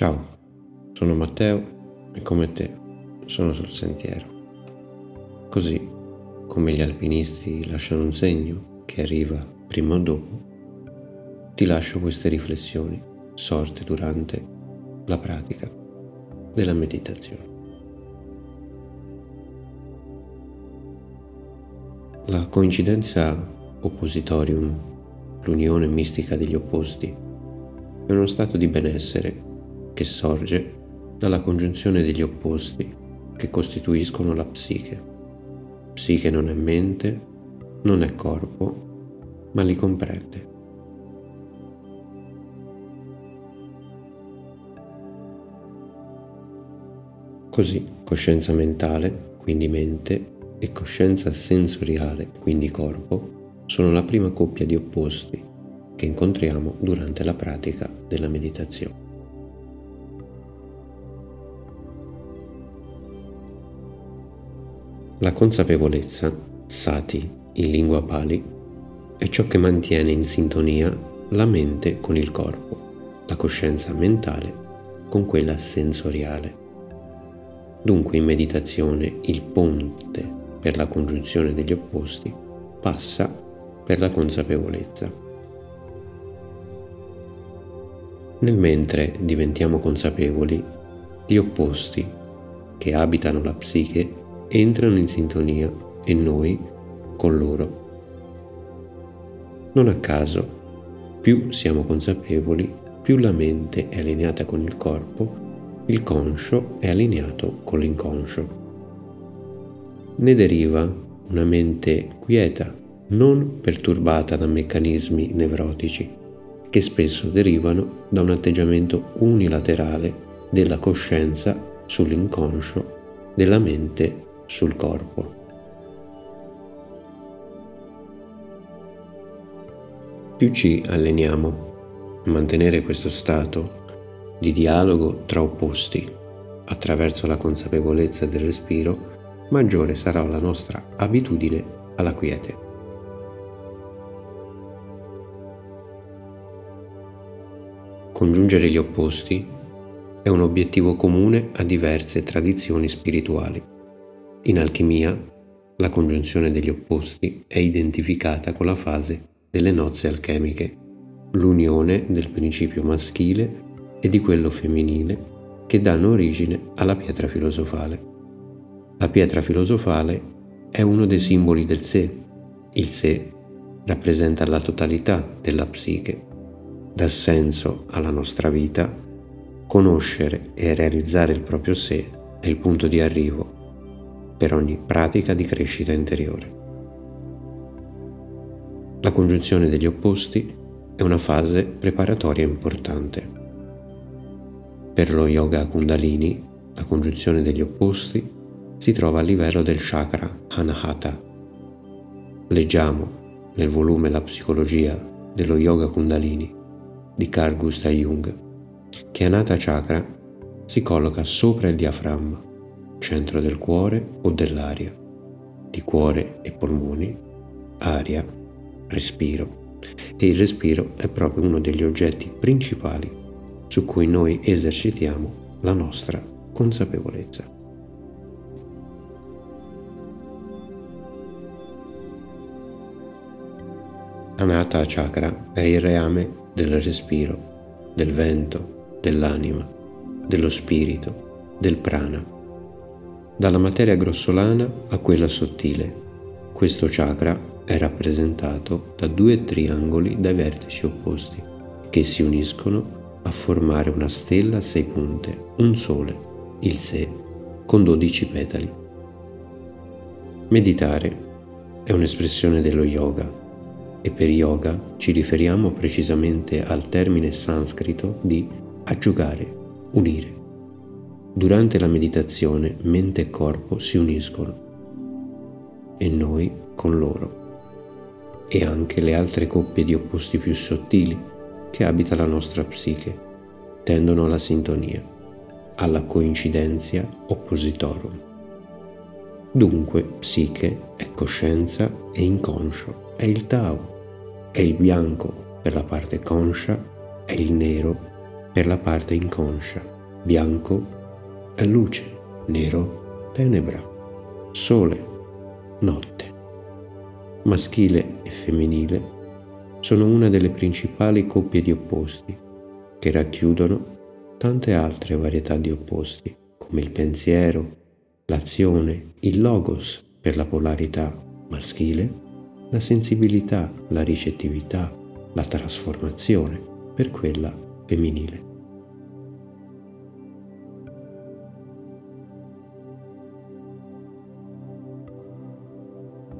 Ciao, sono Matteo e come te sono sul sentiero. Così, come gli alpinisti lasciano un segno che arriva prima o dopo, ti lascio queste riflessioni sorte durante la pratica della meditazione. La coincidenza oppositorium, l'unione mistica degli opposti, è uno stato di benessere che sorge dalla congiunzione degli opposti che costituiscono la psiche. Psiche non è mente, non è corpo, ma li comprende. Così coscienza mentale, quindi mente, e coscienza sensoriale, quindi corpo, sono la prima coppia di opposti che incontriamo durante la pratica della meditazione. La consapevolezza, sati in lingua pali, è ciò che mantiene in sintonia la mente con il corpo, la coscienza mentale con quella sensoriale. Dunque in meditazione il ponte per la congiunzione degli opposti passa per la consapevolezza. Nel mentre diventiamo consapevoli, gli opposti che abitano la psiche entrano in sintonia e noi con loro. Non a caso, più siamo consapevoli, più la mente è allineata con il corpo, il conscio è allineato con l'inconscio. Ne deriva una mente quieta, non perturbata da meccanismi nevrotici, che spesso derivano da un atteggiamento unilaterale della coscienza sull'inconscio, della mente sul corpo. Più ci alleniamo a mantenere questo stato di dialogo tra opposti attraverso la consapevolezza del respiro, maggiore sarà la nostra abitudine alla quiete. Congiungere gli opposti è un obiettivo comune a diverse tradizioni spirituali. In alchimia, la congiunzione degli opposti è identificata con la fase delle nozze alchemiche, l'unione del principio maschile e di quello femminile che danno origine alla pietra filosofale. La pietra filosofale è uno dei simboli del sé. Il sé rappresenta la totalità della psiche, dà senso alla nostra vita, conoscere e realizzare il proprio sé è il punto di arrivo per ogni pratica di crescita interiore. La congiunzione degli opposti è una fase preparatoria importante. Per lo yoga kundalini, la congiunzione degli opposti si trova a livello del chakra Anahata. Leggiamo nel volume La psicologia dello yoga kundalini di Carl Gustav Jung che Anata Chakra si colloca sopra il diaframma centro del cuore o dell'aria, di cuore e polmoni, aria, respiro. E il respiro è proprio uno degli oggetti principali su cui noi esercitiamo la nostra consapevolezza. Anata Chakra è il reame del respiro, del vento, dell'anima, dello spirito, del prana dalla materia grossolana a quella sottile. Questo chakra è rappresentato da due triangoli dai vertici opposti, che si uniscono a formare una stella a sei punte, un sole, il sé, con dodici petali. Meditare è un'espressione dello yoga e per yoga ci riferiamo precisamente al termine sanscrito di aggiugare, unire. Durante la meditazione mente e corpo si uniscono e noi con loro e anche le altre coppie di opposti più sottili che abita la nostra psiche tendono alla sintonia, alla coincidenza oppositorum. Dunque psiche è coscienza e inconscio, è il Tao, è il bianco per la parte conscia, è il nero per la parte inconscia, bianco è luce, nero tenebra, sole, notte. Maschile e femminile sono una delle principali coppie di opposti che racchiudono tante altre varietà di opposti come il pensiero, l'azione, il logos per la polarità maschile, la sensibilità, la ricettività, la trasformazione per quella femminile.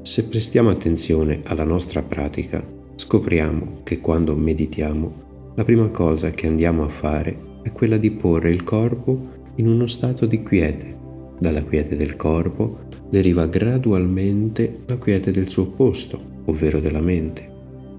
Se prestiamo attenzione alla nostra pratica, scopriamo che quando meditiamo, la prima cosa che andiamo a fare è quella di porre il corpo in uno stato di quiete. Dalla quiete del corpo deriva gradualmente la quiete del suo opposto, ovvero della mente.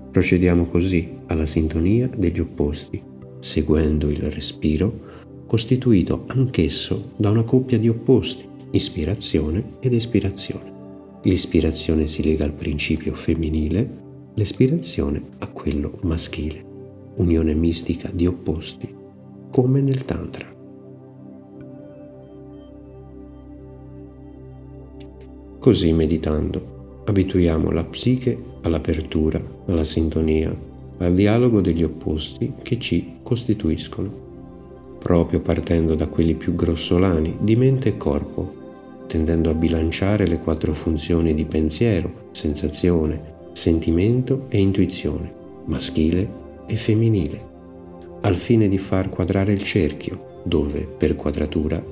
Procediamo così alla sintonia degli opposti, seguendo il respiro costituito anch'esso da una coppia di opposti, ispirazione ed espirazione. L'ispirazione si lega al principio femminile, l'espirazione a quello maschile, unione mistica di opposti, come nel Tantra. Così meditando, abituiamo la psiche all'apertura, alla sintonia, al dialogo degli opposti che ci costituiscono, proprio partendo da quelli più grossolani di mente e corpo, tendendo a bilanciare le quattro funzioni di pensiero, sensazione, sentimento e intuizione, maschile e femminile, al fine di far quadrare il cerchio, dove, per quadratura,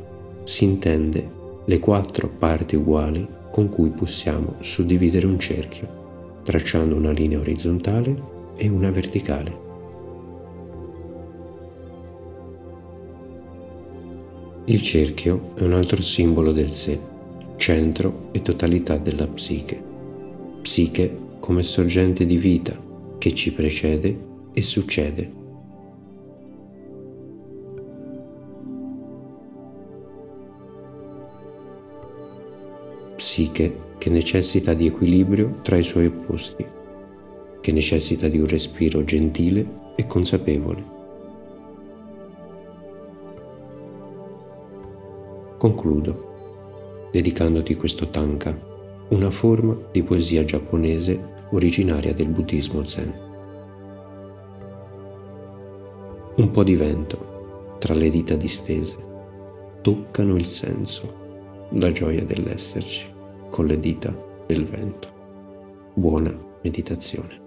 si intende le quattro parti uguali con cui possiamo suddividere un cerchio, tracciando una linea orizzontale e una verticale. Il cerchio è un altro simbolo del sé, centro e totalità della psiche. Psiche come sorgente di vita che ci precede e succede. Psiche che necessita di equilibrio tra i suoi opposti, che necessita di un respiro gentile e consapevole. Concludo dedicandoti questo tanka, una forma di poesia giapponese originaria del buddismo zen. Un po' di vento tra le dita distese toccano il senso, la gioia dell'esserci con le dita nel vento. Buona meditazione.